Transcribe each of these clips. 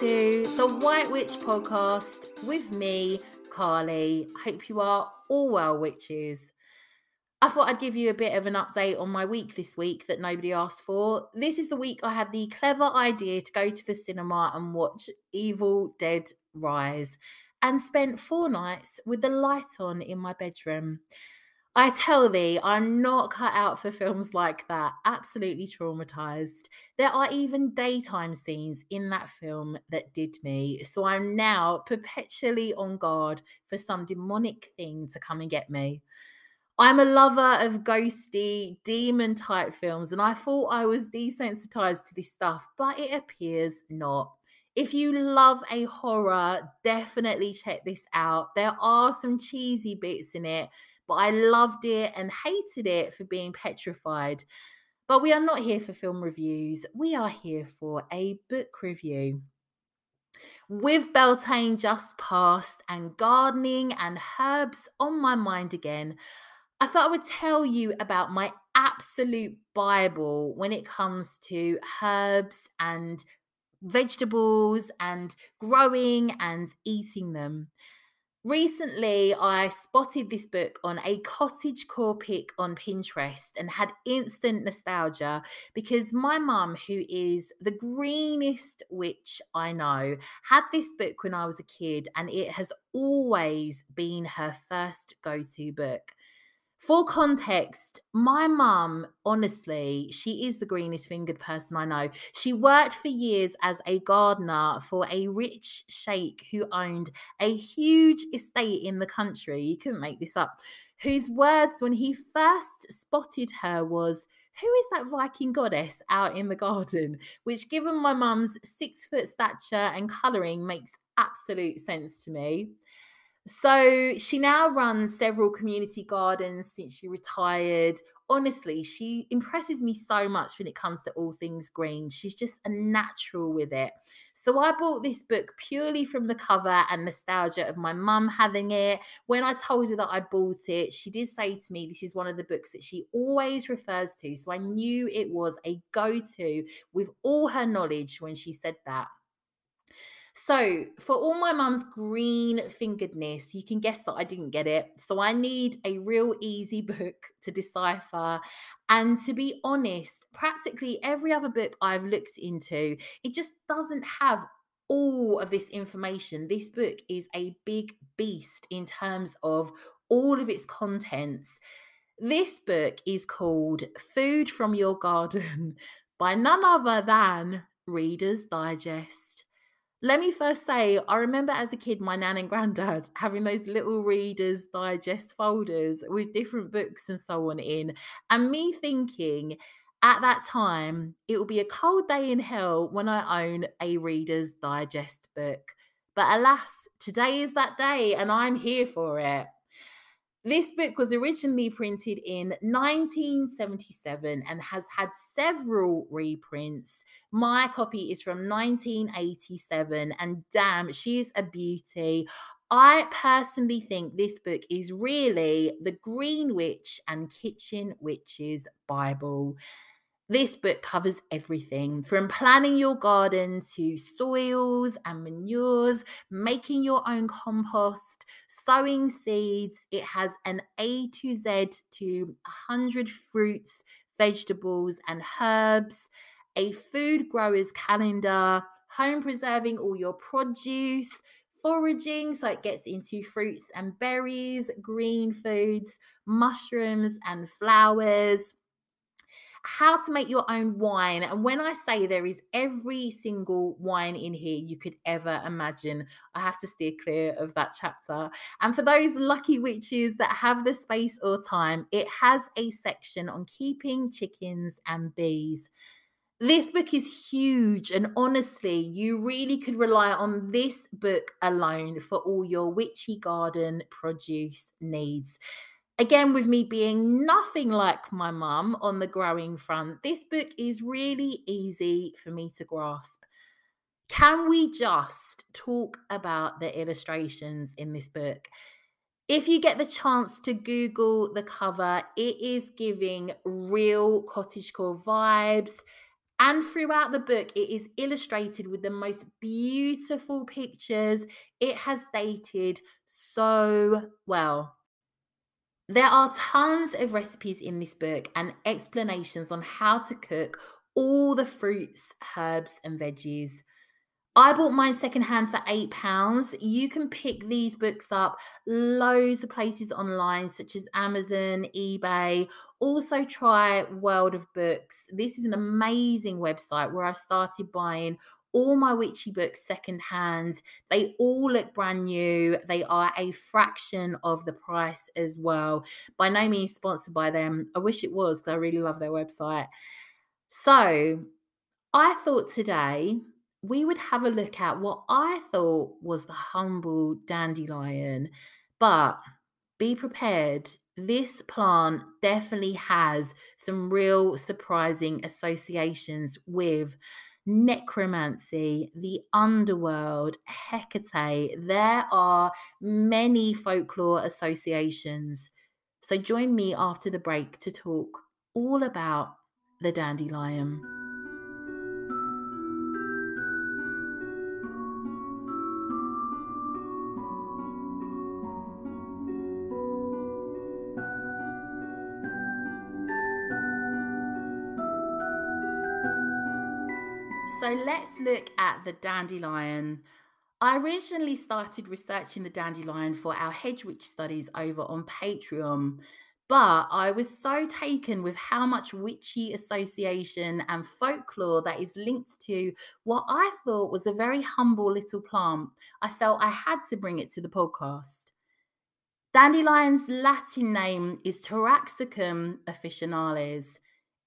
To the White Witch podcast with me, Carly. Hope you are all well, witches. I thought I'd give you a bit of an update on my week this week that nobody asked for. This is the week I had the clever idea to go to the cinema and watch Evil Dead Rise and spent four nights with the light on in my bedroom. I tell thee, I'm not cut out for films like that. Absolutely traumatized. There are even daytime scenes in that film that did me. So I'm now perpetually on guard for some demonic thing to come and get me. I'm a lover of ghosty, demon type films, and I thought I was desensitized to this stuff, but it appears not. If you love a horror, definitely check this out. There are some cheesy bits in it, but I loved it and hated it for being petrified. But we are not here for film reviews, we are here for a book review. With Beltane just passed and gardening and herbs on my mind again, I thought I would tell you about my absolute Bible when it comes to herbs and vegetables and growing and eating them. Recently, I spotted this book on a cottage core pick on Pinterest and had instant nostalgia because my mum, who is the greenest witch I know, had this book when I was a kid and it has always been her first go to book. For context, my mum, honestly, she is the greenest fingered person I know. She worked for years as a gardener for a rich sheikh who owned a huge estate in the country. You couldn't make this up. Whose words when he first spotted her was, who is that Viking goddess out in the garden? Which, given my mum's six foot stature and colouring, makes absolute sense to me. So she now runs several community gardens since she retired. Honestly, she impresses me so much when it comes to all things green. She's just a natural with it. So I bought this book purely from the cover and nostalgia of my mum having it. When I told her that I bought it, she did say to me this is one of the books that she always refers to. So I knew it was a go to with all her knowledge when she said that. So, for all my mum's green fingeredness, you can guess that I didn't get it. So, I need a real easy book to decipher. And to be honest, practically every other book I've looked into, it just doesn't have all of this information. This book is a big beast in terms of all of its contents. This book is called Food from Your Garden by none other than Reader's Digest. Let me first say, I remember as a kid, my nan and granddad having those little Reader's Digest folders with different books and so on in, and me thinking at that time it will be a cold day in hell when I own a Reader's Digest book. But alas, today is that day, and I'm here for it. This book was originally printed in 1977 and has had several reprints. My copy is from 1987, and damn, she is a beauty. I personally think this book is really the Green Witch and Kitchen Witch's Bible. This book covers everything from planning your garden to soils and manures, making your own compost, sowing seeds. It has an A to Z to 100 fruits, vegetables, and herbs, a food grower's calendar, home preserving all your produce, foraging, so it gets into fruits and berries, green foods, mushrooms and flowers how to make your own wine. And when I say there is every single wine in here you could ever imagine, I have to steer clear of that chapter. And for those lucky witches that have the space or time, it has a section on keeping chickens and bees. This book is huge, and honestly, you really could rely on this book alone for all your witchy garden produce needs. Again, with me being nothing like my mum on the growing front, this book is really easy for me to grasp. Can we just talk about the illustrations in this book? If you get the chance to Google the cover, it is giving real cottagecore vibes. And throughout the book, it is illustrated with the most beautiful pictures. It has dated so well. There are tons of recipes in this book and explanations on how to cook all the fruits, herbs, and veggies. I bought mine secondhand for £8. You can pick these books up loads of places online, such as Amazon, eBay. Also, try World of Books. This is an amazing website where I started buying all my witchy books secondhand. They all look brand new. They are a fraction of the price as well. By no means sponsored by them. I wish it was because I really love their website. So I thought today we would have a look at what I thought was the humble dandelion. But be prepared. This plant definitely has some real surprising associations with necromancy, the underworld, Hecate. There are many folklore associations. So join me after the break to talk all about the dandelion. So let's look at the dandelion. I originally started researching the dandelion for our Hedge Witch studies over on Patreon, but I was so taken with how much witchy association and folklore that is linked to what I thought was a very humble little plant. I felt I had to bring it to the podcast. Dandelion's Latin name is Taraxacum officinalis.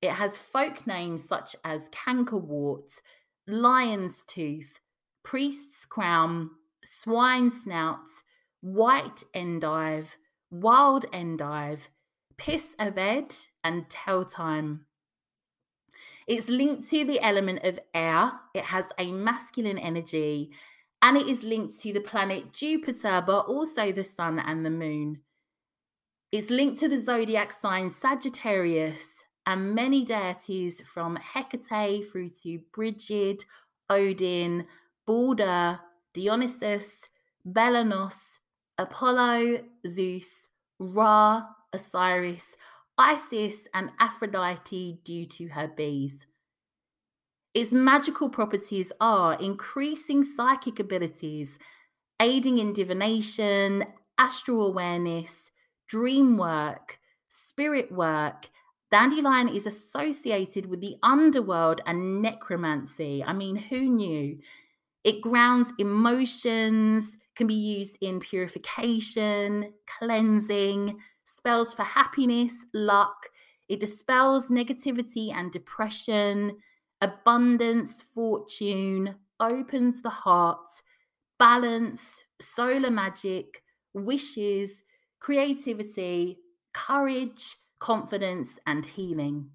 It has folk names such as cankerwort, lion's tooth, priest's crown, swine snouts, white endive, wild endive, piss abed, and tell time. It's linked to the element of air. It has a masculine energy and it is linked to the planet Jupiter, but also the sun and the moon. It's linked to the zodiac sign Sagittarius and many deities from Hecate through to Brigid, Odin, Balder, Dionysus, Belenos, Apollo, Zeus, Ra, Osiris, Isis, and Aphrodite due to her bees. Its magical properties are increasing psychic abilities, aiding in divination, astral awareness, dream work, spirit work, Dandelion is associated with the underworld and necromancy. I mean, who knew? It grounds emotions, can be used in purification, cleansing, spells for happiness, luck. It dispels negativity and depression, abundance, fortune, opens the heart, balance, solar magic, wishes, creativity, courage confidence, and healing.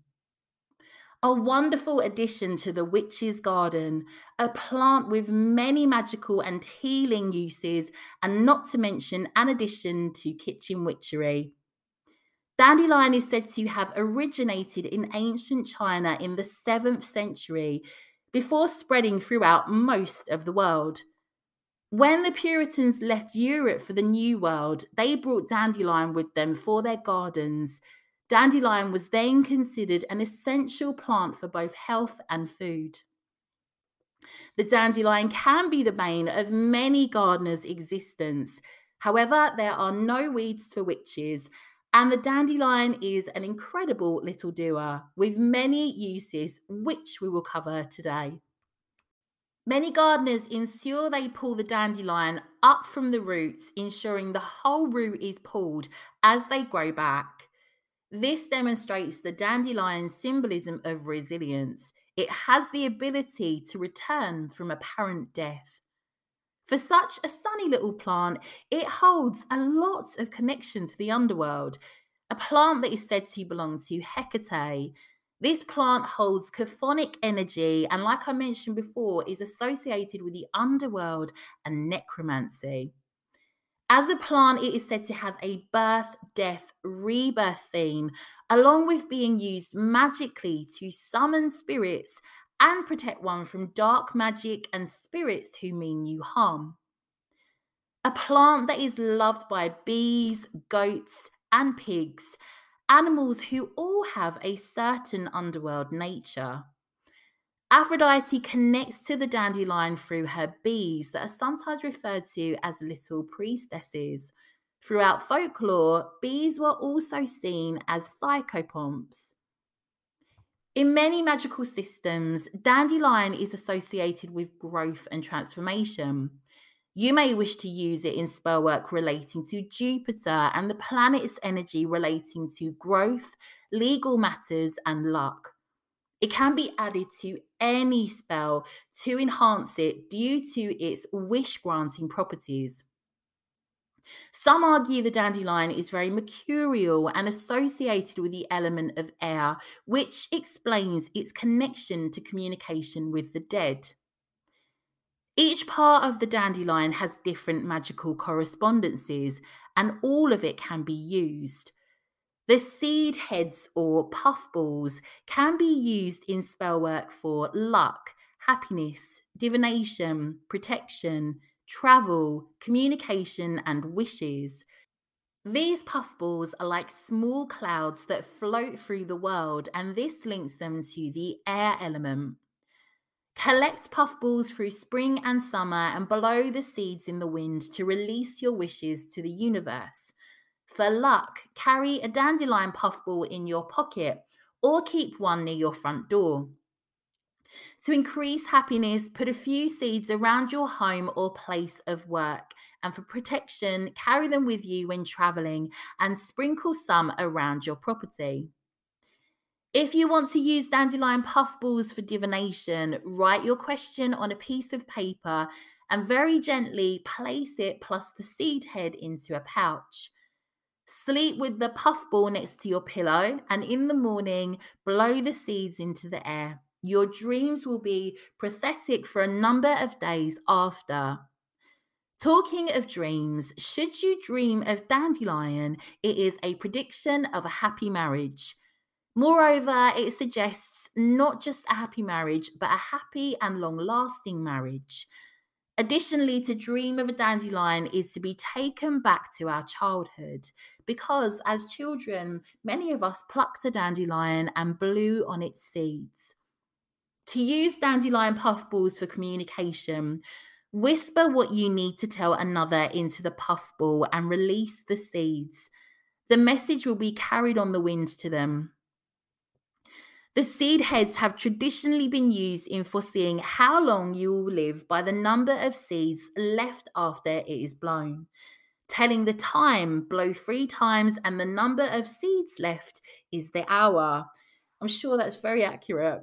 A wonderful addition to the witch's garden, a plant with many magical and healing uses, and not to mention an addition to kitchen witchery. Dandelion is said to have originated in ancient China in the 7th century before spreading throughout most of the world. When the Puritans left Europe for the New World, they brought dandelion with them for their gardens Dandelion was then considered an essential plant for both health and food. The dandelion can be the bane of many gardeners' existence. However, there are no weeds for witches, and the dandelion is an incredible little doer with many uses, which we will cover today. Many gardeners ensure they pull the dandelion up from the roots, ensuring the whole root is pulled as they grow back. This demonstrates the dandelion's symbolism of resilience. It has the ability to return from apparent death. For such a sunny little plant, it holds a lot of connection to the underworld, a plant that is said to belong to Hecate. This plant holds chthonic energy and, like I mentioned before, is associated with the underworld and necromancy. As a plant, it is said to have a birth, death, rebirth theme, along with being used magically to summon spirits and protect one from dark magic and spirits who mean you harm. A plant that is loved by bees, goats, and pigs, animals who all have a certain underworld nature. Aphrodite connects to the dandelion through her bees that are sometimes referred to as little priestesses. Throughout folklore, bees were also seen as psychopomps. In many magical systems, dandelion is associated with growth and transformation. You may wish to use it in spell work relating to Jupiter and the planet's energy relating to growth, legal matters, and luck. It can be added to any spell to enhance it due to its wish granting properties. Some argue the dandelion is very mercurial and associated with the element of air, which explains its connection to communication with the dead. Each part of the dandelion has different magical correspondences, and all of it can be used. The seed heads or puffballs can be used in spellwork for luck, happiness, divination, protection, travel, communication, and wishes. These puffballs are like small clouds that float through the world, and this links them to the air element. Collect puffballs through spring and summer and blow the seeds in the wind to release your wishes to the universe. For luck, carry a dandelion puffball in your pocket or keep one near your front door. To increase happiness, put a few seeds around your home or place of work. And for protection, carry them with you when traveling and sprinkle some around your property. If you want to use dandelion puffballs for divination, write your question on a piece of paper and very gently place it plus the seed head into a pouch. Sleep with the puffball next to your pillow, and in the morning, blow the seeds into the air. Your dreams will be prophetic for a number of days after. Talking of dreams, should you dream of dandelion, it is a prediction of a happy marriage. Moreover, it suggests not just a happy marriage, but a happy and long lasting marriage. Additionally, to dream of a dandelion is to be taken back to our childhood because as children, many of us plucked a dandelion and blew on its seeds. To use dandelion puffballs for communication, whisper what you need to tell another into the puffball and release the seeds. The message will be carried on the wind to them. The seed heads have traditionally been used in foreseeing how long you will live by the number of seeds left after it is blown. Telling the time, blow three times, and the number of seeds left is the hour. I'm sure that's very accurate.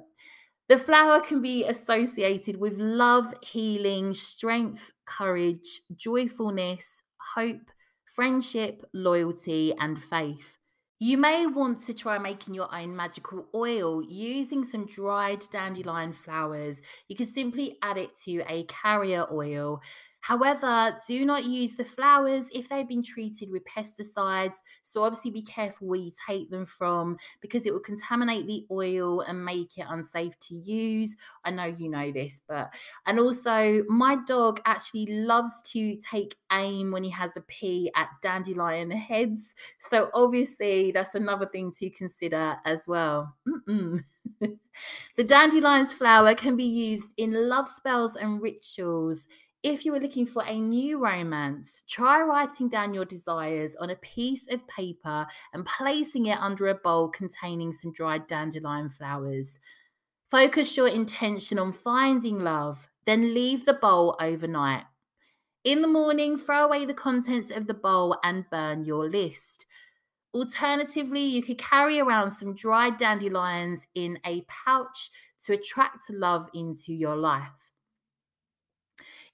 The flower can be associated with love, healing, strength, courage, joyfulness, hope, friendship, loyalty, and faith. You may want to try making your own magical oil using some dried dandelion flowers. You can simply add it to a carrier oil. However, do not use the flowers if they've been treated with pesticides. So, obviously, be careful where you take them from because it will contaminate the oil and make it unsafe to use. I know you know this, but and also, my dog actually loves to take aim when he has a pee at dandelion heads. So, obviously, that's another thing to consider as well. the dandelion's flower can be used in love spells and rituals if you were looking for a new romance, try writing down your desires on a piece of paper and placing it under a bowl containing some dried dandelion flowers. Focus your intention on finding love, then leave the bowl overnight. In the morning, throw away the contents of the bowl and burn your list. Alternatively, you could carry around some dried dandelions in a pouch to attract love into your life.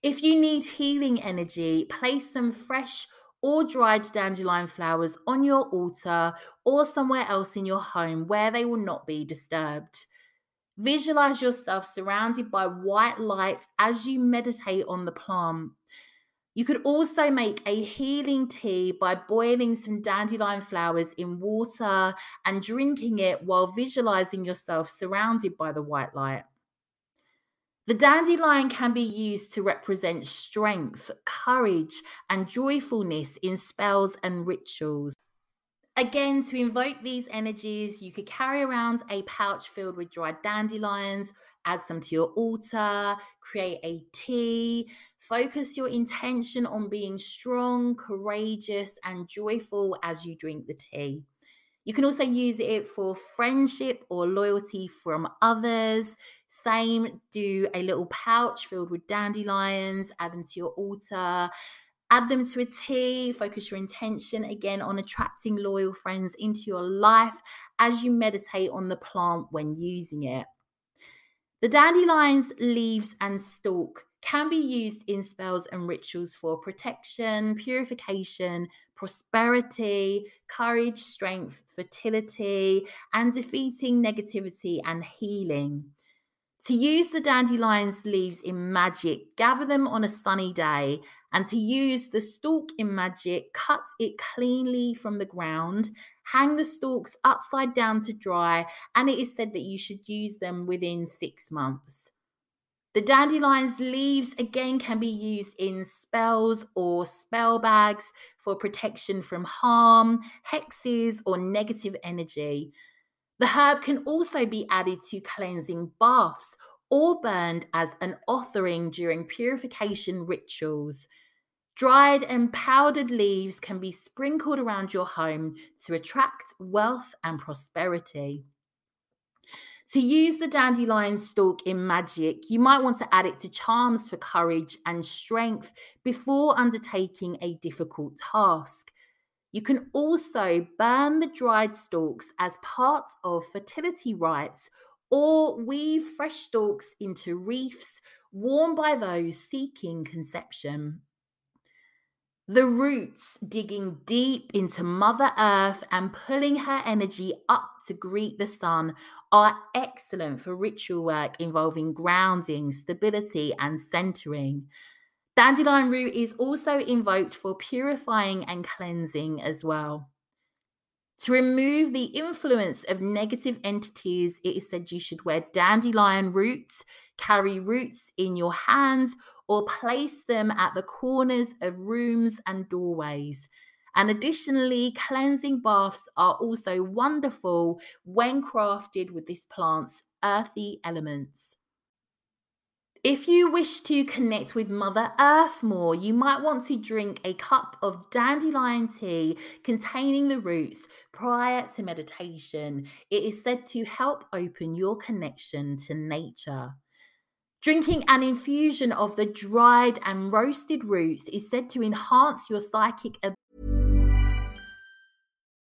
If you need healing energy, place some fresh or dried dandelion flowers on your altar or somewhere else in your home where they will not be disturbed. Visualize yourself surrounded by white light as you meditate on the plant. You could also make a healing tea by boiling some dandelion flowers in water and drinking it while visualizing yourself surrounded by the white light. The dandelion can be used to represent strength, courage, and joyfulness in spells and rituals. Again, to invoke these energies, you could carry around a pouch filled with dried dandelions, add some to your altar, create a tea, focus your intention on being strong, courageous, and joyful as you drink the tea. You can also use it for friendship or loyalty from others. Same, do a little pouch filled with dandelions, add them to your altar, add them to a tea, focus your intention again on attracting loyal friends into your life as you meditate on the plant when using it. The dandelion's leaves and stalk can be used in spells and rituals for protection, purification, prosperity, courage, strength, fertility, and defeating negativity and healing. To use the dandelion's leaves in magic, gather them on a sunny day, and to use the stalk in magic, cut it cleanly from the ground, hang the stalks upside down to dry, and it is said that you should use them within six months. The dandelion's leaves again can be used in spells or spell bags for protection from harm, hexes, or negative energy. The herb can also be added to cleansing baths or burned as an offering during purification rituals. Dried and powdered leaves can be sprinkled around your home to attract wealth and prosperity. To use the dandelion stalk in magic, you might want to add it to charms for courage and strength before undertaking a difficult task. You can also burn the dried stalks as part of fertility rites or weave fresh stalks into wreaths worn by those seeking conception. The roots digging deep into Mother Earth and pulling her energy up to greet the sun are excellent for ritual work involving grounding, stability, and centering. Dandelion root is also invoked for purifying and cleansing as well. To remove the influence of negative entities, it is said you should wear dandelion roots, carry roots in your hands, or place them at the corners of rooms and doorways. And additionally, cleansing baths are also wonderful when crafted with this plant's earthy elements. If you wish to connect with Mother Earth more, you might want to drink a cup of dandelion tea containing the roots prior to meditation. It is said to help open your connection to nature. Drinking an infusion of the dried and roasted roots is said to enhance your psychic.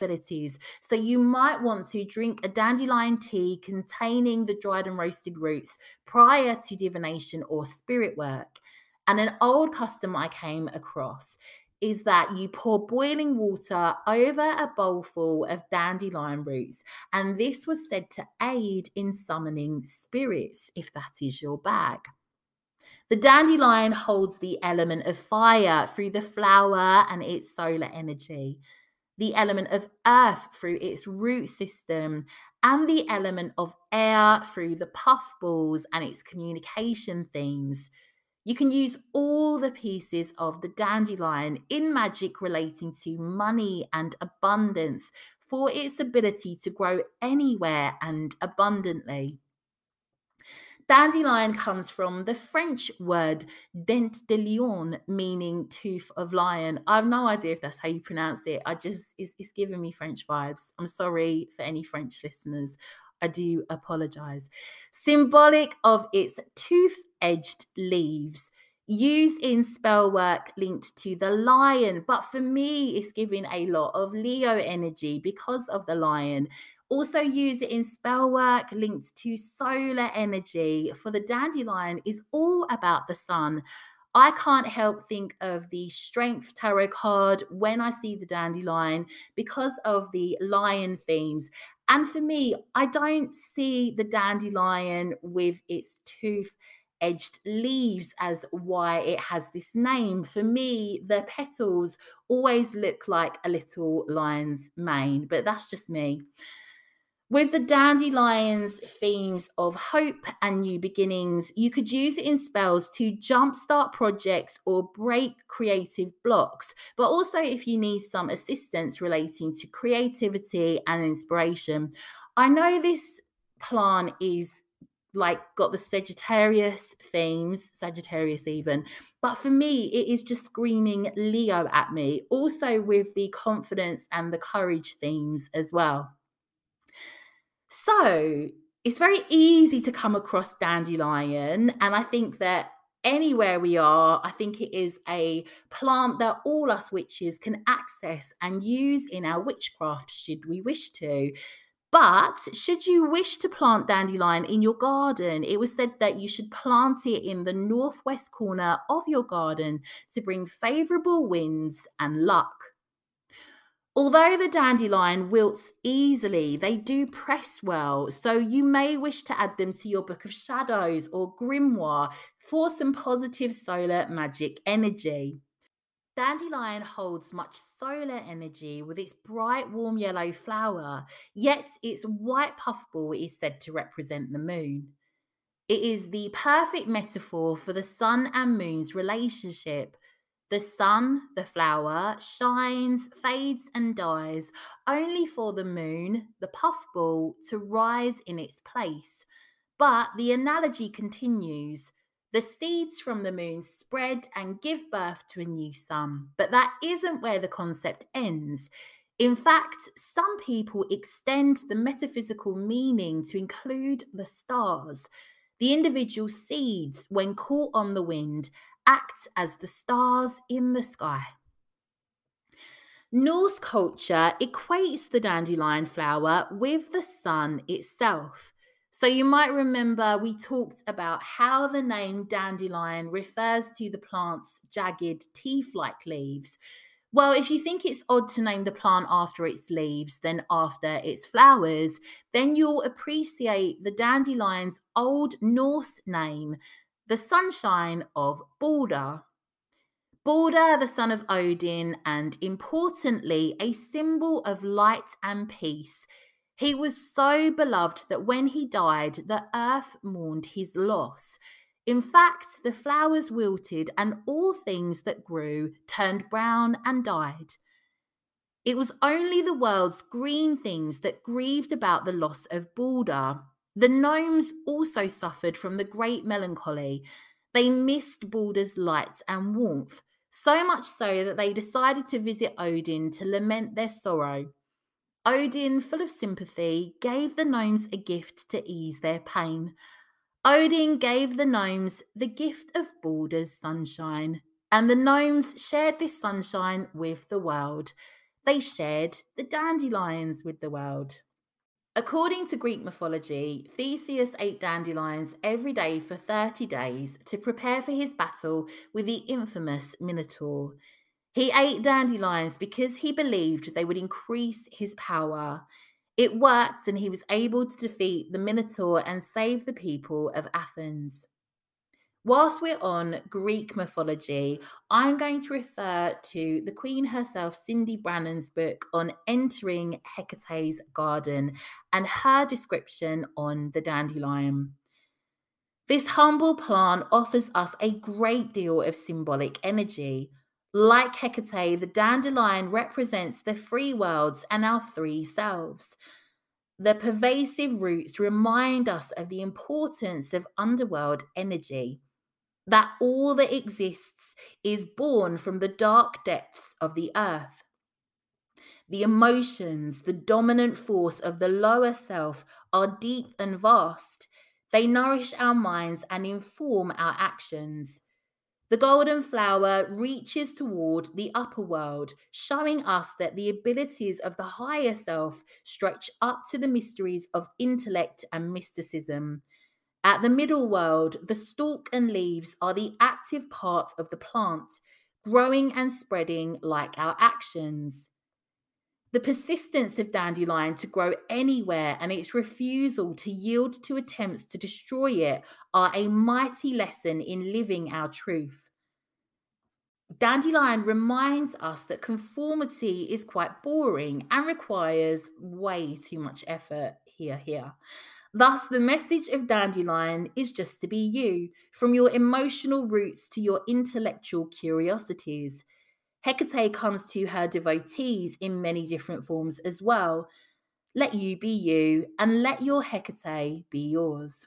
So you might want to drink a dandelion tea containing the dried and roasted roots prior to divination or spirit work. And an old custom I came across is that you pour boiling water over a bowlful of dandelion roots. And this was said to aid in summoning spirits, if that is your bag. The dandelion holds the element of fire through the flower and its solar energy, the element of earth through its root system, and the element of air through the puffballs and its communication themes. You can use all the pieces of the dandelion in magic relating to money and abundance for its ability to grow anywhere and abundantly. Dandelion comes from the French word dent de lion, meaning tooth of lion. I have no idea if that's how you pronounce it. I just, it's, it's giving me French vibes. I'm sorry for any French listeners. I do apologize. Symbolic of its tooth edged leaves, used in spell work linked to the lion. But for me, it's giving a lot of Leo energy because of the lion. Also, use it in spell work linked to solar energy. For the dandelion, is all about the sun. I can't help think of the strength tarot card when I see the dandelion because of the lion themes. And for me, I don't see the dandelion with its tooth edged leaves as why it has this name. For me, the petals always look like a little lion's mane, but that's just me. With the dandelions themes of hope and new beginnings, you could use it in spells to jumpstart projects or break creative blocks. But also, if you need some assistance relating to creativity and inspiration, I know this plant is like got the Sagittarius themes, Sagittarius even. But for me, it is just screaming Leo at me, also with the confidence and the courage themes as well. So it's very easy to come across dandelion. And I think that anywhere we are, I think it is a plant that all us witches can access and use in our witchcraft should we wish to. But should you wish to plant dandelion in your garden, it was said that you should plant it in the northwest corner of your garden to bring favorable winds and luck. Although the dandelion wilts easily, they do press well, so you may wish to add them to your Book of Shadows or Grimoire for some positive solar magic energy. Dandelion holds much solar energy with its bright warm yellow flower, yet its white puffball is said to represent the moon. It is the perfect metaphor for the sun and moon's relationship, the sun, the flower, shines, fades, and dies, only for the moon, the puffball, to rise in its place. But the analogy continues. The seeds from the moon spread and give birth to a new sun. But that isn't where the concept ends. In fact, some people extend the metaphysical meaning to include the stars. The individual seeds, when caught on the wind, act as the stars in the sky. Norse culture equates the dandelion flower with the sun itself. So you might remember we talked about how the name dandelion refers to the plant's jagged teeth like leaves. Well, if you think it's odd to name the plant after its leaves than after its flowers, then you'll appreciate the dandelion's old Norse name, the sunshine of Balder. Balder, the son of Odin, and importantly, a symbol of light and peace. He was so beloved that when he died, the earth mourned his loss. In fact, the flowers wilted and all things that grew turned brown and died. It was only the world's green things that grieved about the loss of Balder. The gnomes also suffered from the great melancholy. They missed Balder's light and warmth, so much so that they decided to visit Odin to lament their sorrow. Odin, full of sympathy, gave the gnomes a gift to ease their pain. Odin gave the gnomes the gift of Balder's sunshine, and the gnomes shared this sunshine with the world. They shared the dandelions with the world. According to Greek mythology, Theseus ate dandelions every day for 30 days to prepare for his battle with the infamous Minotaur. He ate dandelions because he believed they would increase his power. It worked, and he was able to defeat the Minotaur and save the people of Athens. Whilst we're on Greek mythology, I'm going to refer to the Queen herself, Cyndi Brannen's book on entering Hecate's garden and her description on the dandelion. This humble plant offers us a great deal of symbolic energy. Like Hecate, the dandelion represents the three worlds and our three selves. The pervasive roots remind us of the importance of underworld energy that all that exists is born from the dark depths of the earth. The emotions, the dominant force of the lower self, are deep and vast. They nourish our minds and inform our actions. The golden flower reaches toward the upper world, showing us that the abilities of the higher self stretch up to the mysteries of intellect and mysticism. At the middle world, the stalk and leaves are the active parts of the plant, growing and spreading like our actions. The persistence of dandelion to grow anywhere and its refusal to yield to attempts to destroy it are a mighty lesson in living our truth. Dandelion reminds us that conformity is quite boring and requires way too much effort. Here, here. Thus, the message of Dandelion is just to be you, from your emotional roots to your intellectual curiosities. Hecate comes to her devotees in many different forms as well. Let you be you, and let your Hecate be yours.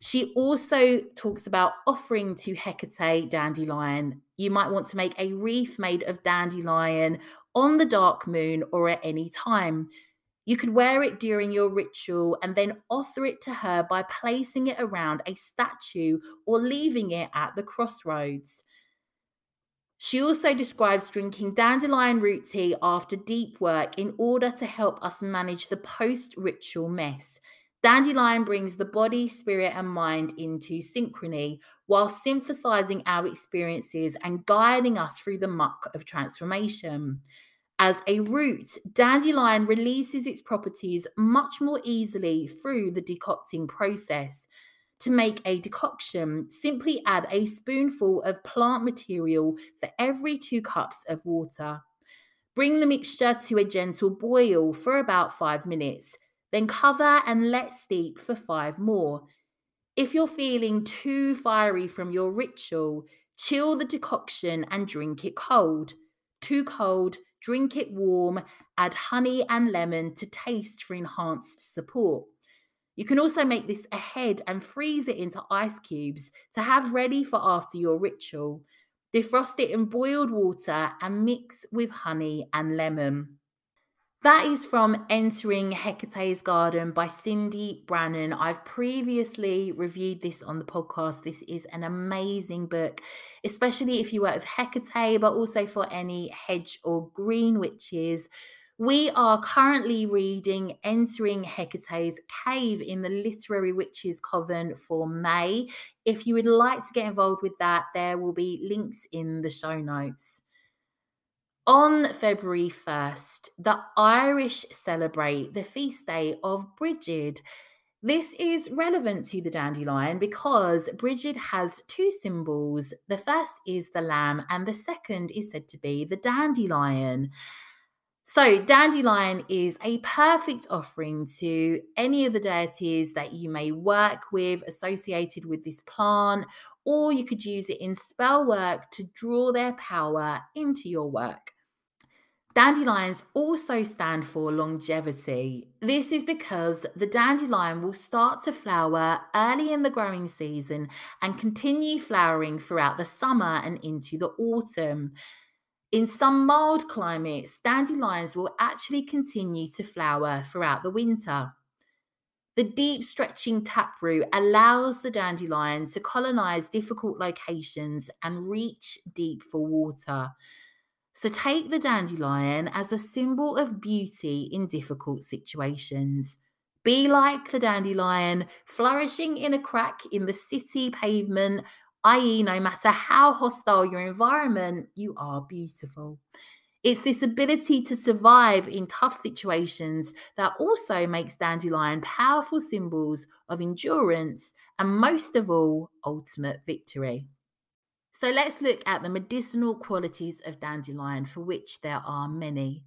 She also talks about offering to Hecate dandelion. You might want to make a wreath made of dandelion on the dark moon or at any time. You could wear it during your ritual and then offer it to her by placing it around a statue or leaving it at the crossroads. She also describes drinking dandelion root tea after deep work in order to help us manage the post ritual mess. Dandelion brings the body, spirit, and mind into synchrony while synthesizing our experiences and guiding us through the muck of transformation. As a root, dandelion releases its properties much more easily through the decocting process. To make a decoction, simply add a spoonful of plant material for every two cups of water. Bring the mixture to a gentle boil for about five minutes, then cover and let steep for five more. If you're feeling too fiery from your ritual, chill the decoction and drink it cold. Too cold, Drink it warm, add honey and lemon to taste for enhanced support. You can also make this ahead and freeze it into ice cubes to have ready for after your ritual. Defrost it in boiled water and mix with honey and lemon. That is from Entering Hecate's Garden by Cyndi Brannen. I've previously reviewed this on the podcast. This is an amazing book, especially if you work with Hecate, but also for any hedge or green witches. We are currently reading Entering Hecate's Cave in the Literary Witches Coven for May. If you would like to get involved with that, there will be links in the show notes. On February 1st, the Irish celebrate the feast day of Brigid. This is relevant to the dandelion because Brigid has two symbols. The first is the lamb, and the second is said to be the dandelion. So, dandelion is a perfect offering to any of the deities that you may work with associated with this plant, or you could use it in spell work to draw their power into your work. Dandelions also stand for longevity. This is because the dandelion will start to flower early in the growing season and continue flowering throughout the summer and into the autumn. In some mild climates, dandelions will actually continue to flower throughout the winter. The deep stretching taproot allows the dandelion to colonize difficult locations and reach deep for water. So take the dandelion as a symbol of beauty in difficult situations. Be like the dandelion, flourishing in a crack in the city pavement i.e., no matter how hostile your environment, you are beautiful. It's this ability to survive in tough situations that also makes dandelion powerful symbols of endurance and, most of all, ultimate victory. So, let's look at the medicinal qualities of dandelion, for which there are many.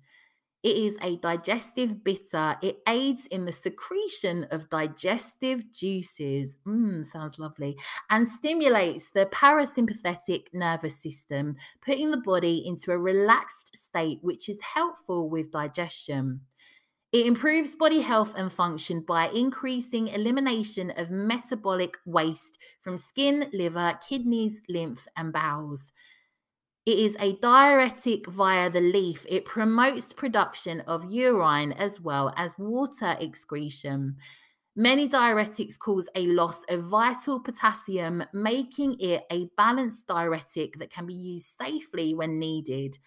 It is a digestive bitter. It aids in the secretion of digestive juices. Mmm, sounds lovely. And stimulates the parasympathetic nervous system, putting the body into a relaxed state, which is helpful with digestion. It improves body health and function by increasing elimination of metabolic waste from skin, liver, kidneys, lymph, and bowels. It is a diuretic via the leaf. It promotes production of urine as well as water excretion. Many diuretics cause a loss of vital potassium, making it a balanced diuretic that can be used safely when needed.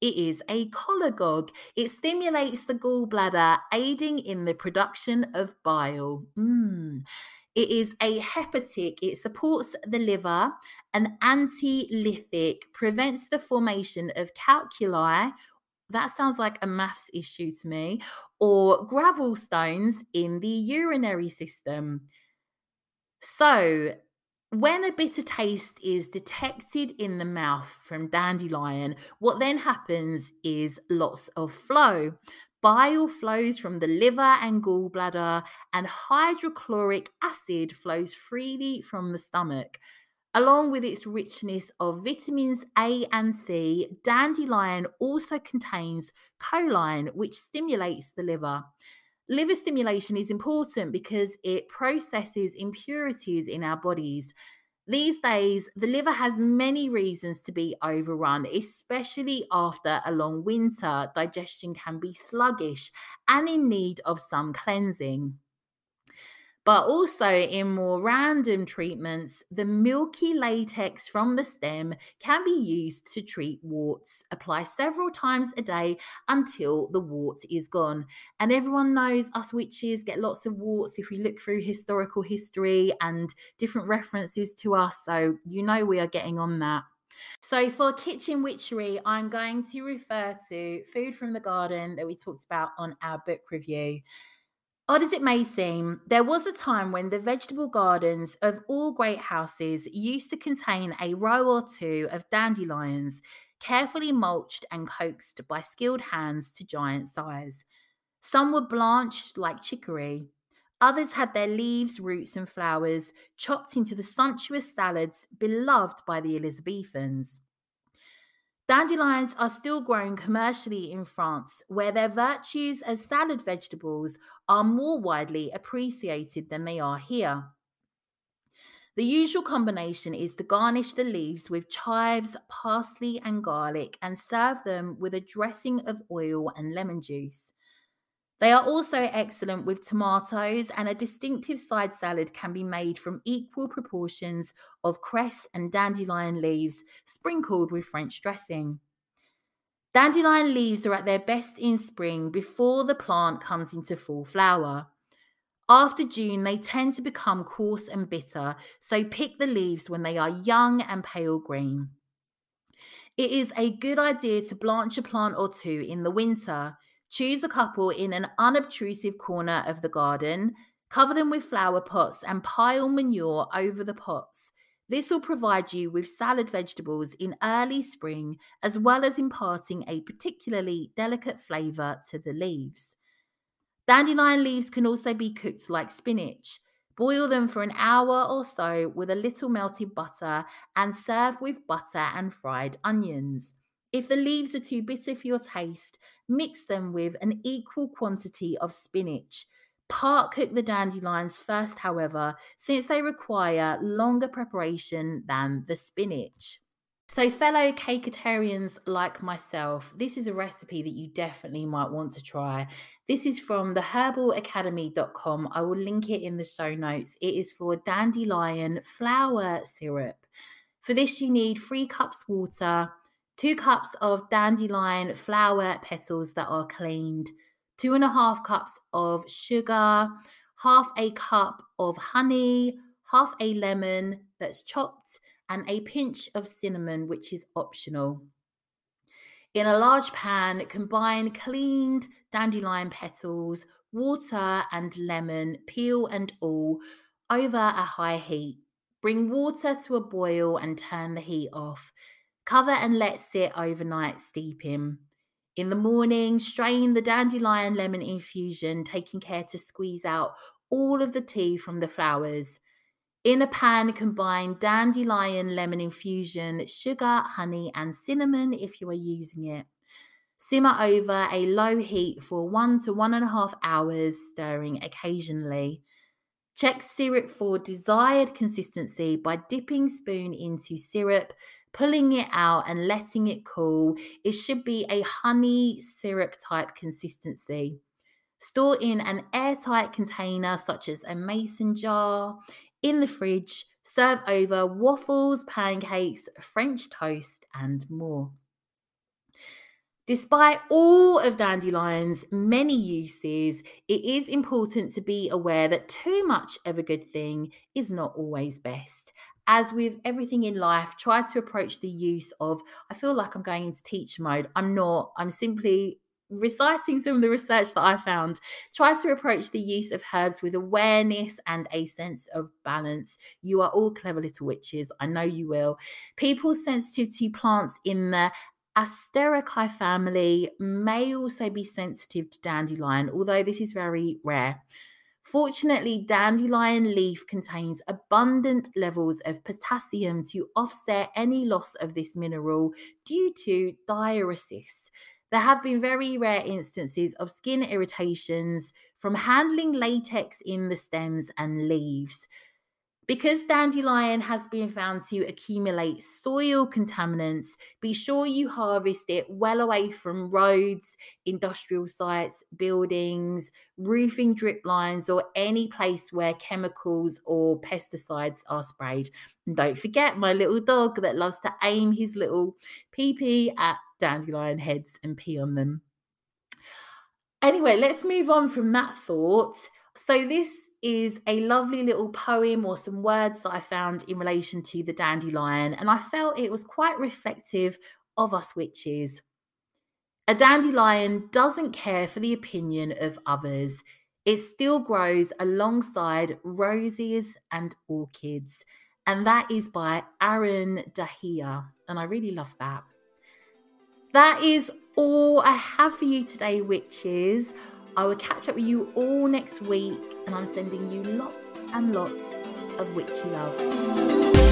It is a cholagogue. It stimulates the gallbladder, aiding in the production of bile. Mm. It is a hepatic, it supports the liver, an antilithic, prevents the formation of calculi. That sounds like a maths issue to me, or gravel stones in the urinary system. So, when a bitter taste is detected in the mouth from dandelion, what then happens is lots of flow. Bile flows from the liver and gallbladder, and hydrochloric acid flows freely from the stomach. Along with its richness of vitamins A and C, dandelion also contains choline, which stimulates the liver. Liver stimulation is important because it processes impurities in our bodies. These days, the liver has many reasons to be overrun, especially after a long winter. Digestion can be sluggish and in need of some cleansing. But also, in more random treatments, the milky latex from the stem can be used to treat warts. Apply several times a day until the wart is gone. And everyone knows us witches get lots of warts if we look through historical history and different references to us. So, you know, we are getting on that. So, for kitchen witchery, I'm going to refer to Food from the Garden that we talked about on our book review. Odd as it may seem, there was a time when the vegetable gardens of all great houses used to contain a row or two of dandelions, carefully mulched and coaxed by skilled hands to giant size. Some were blanched like chicory. Others had their leaves, roots, and flowers chopped into the sumptuous salads beloved by the Elizabethans. Dandelions are still grown commercially in France, where their virtues as salad vegetables are more widely appreciated than they are here. The usual combination is to garnish the leaves with chives, parsley, and garlic and serve them with a dressing of oil and lemon juice. They are also excellent with tomatoes, and a distinctive side salad can be made from equal proportions of cress and dandelion leaves sprinkled with French dressing. Dandelion leaves are at their best in spring before the plant comes into full flower. After June, they tend to become coarse and bitter, so pick the leaves when they are young and pale green. It is a good idea to blanch a plant or two in the winter Choose a couple in an unobtrusive corner of the garden, cover them with flower pots, and pile manure over the pots. This will provide you with salad vegetables in early spring, as well as imparting a particularly delicate flavour to the leaves. Dandelion leaves can also be cooked like spinach. Boil them for an hour or so with a little melted butter and serve with butter and fried onions. If the leaves are too bitter for your taste, mix them with an equal quantity of spinach. Part cook the dandelions first, however, since they require longer preparation than the spinach. So, fellow cakeitarians like myself, this is a recipe that you definitely might want to try. This is from theherbalacademy.com. I will link it in the show notes. It is for dandelion flower syrup. For this, you need three cups water, two cups of dandelion flower petals that are cleaned, two and a half cups of sugar, half a cup of honey, half a lemon that's chopped and a pinch of cinnamon, which is optional. In a large pan, combine cleaned dandelion petals, water, and lemon, peel and all, over a high heat. Bring water to a boil and turn the heat off. Cover and let sit overnight steeping. In the morning, strain the dandelion lemon infusion, taking care to squeeze out all of the tea from the flowers. In a pan, combine dandelion lemon infusion, sugar, honey, and cinnamon if you are using it. Simmer over a low heat for one to one and a half hours, stirring occasionally. Check syrup for desired consistency by dipping spoon into syrup, pulling it out and letting it cool. It should be a honey syrup type consistency. Store in an airtight container such as a mason jar in the fridge, serve over waffles, pancakes, French toast, and more. Despite all of dandelion's many uses, it is important to be aware that too much of a good thing is not always best. As with everything in life, try to approach the use of, I feel like I'm going into teacher mode. I'm not, I'm simply reciting some of the research that I found, try to approach the use of herbs with awareness and a sense of balance. You are all clever little witches. I know you will. People sensitive to plants in the Asteraceae family may also be sensitive to dandelion, although this is very rare. Fortunately, dandelion leaf contains abundant levels of potassium to offset any loss of this mineral due to diuresis. There have been very rare instances of skin irritations from handling latex in the stems and leaves. Because dandelion has been found to accumulate soil contaminants, be sure you harvest it well away from roads, industrial sites, buildings, roofing drip lines, or any place where chemicals or pesticides are sprayed. And don't forget my little dog that loves to aim his little pee pee at dandelion heads and pee on them. Anyway, let's move on from that thought. So, this is a lovely little poem or some words that I found in relation to the dandelion, and I felt it was quite reflective of us witches. A dandelion doesn't care for the opinion of others. It still grows alongside roses and orchids. And that is by Aaron Dahia. And I really love that. That is all I have for you today, witches. I will catch up with you all next week, and I'm sending you lots and lots of witchy love.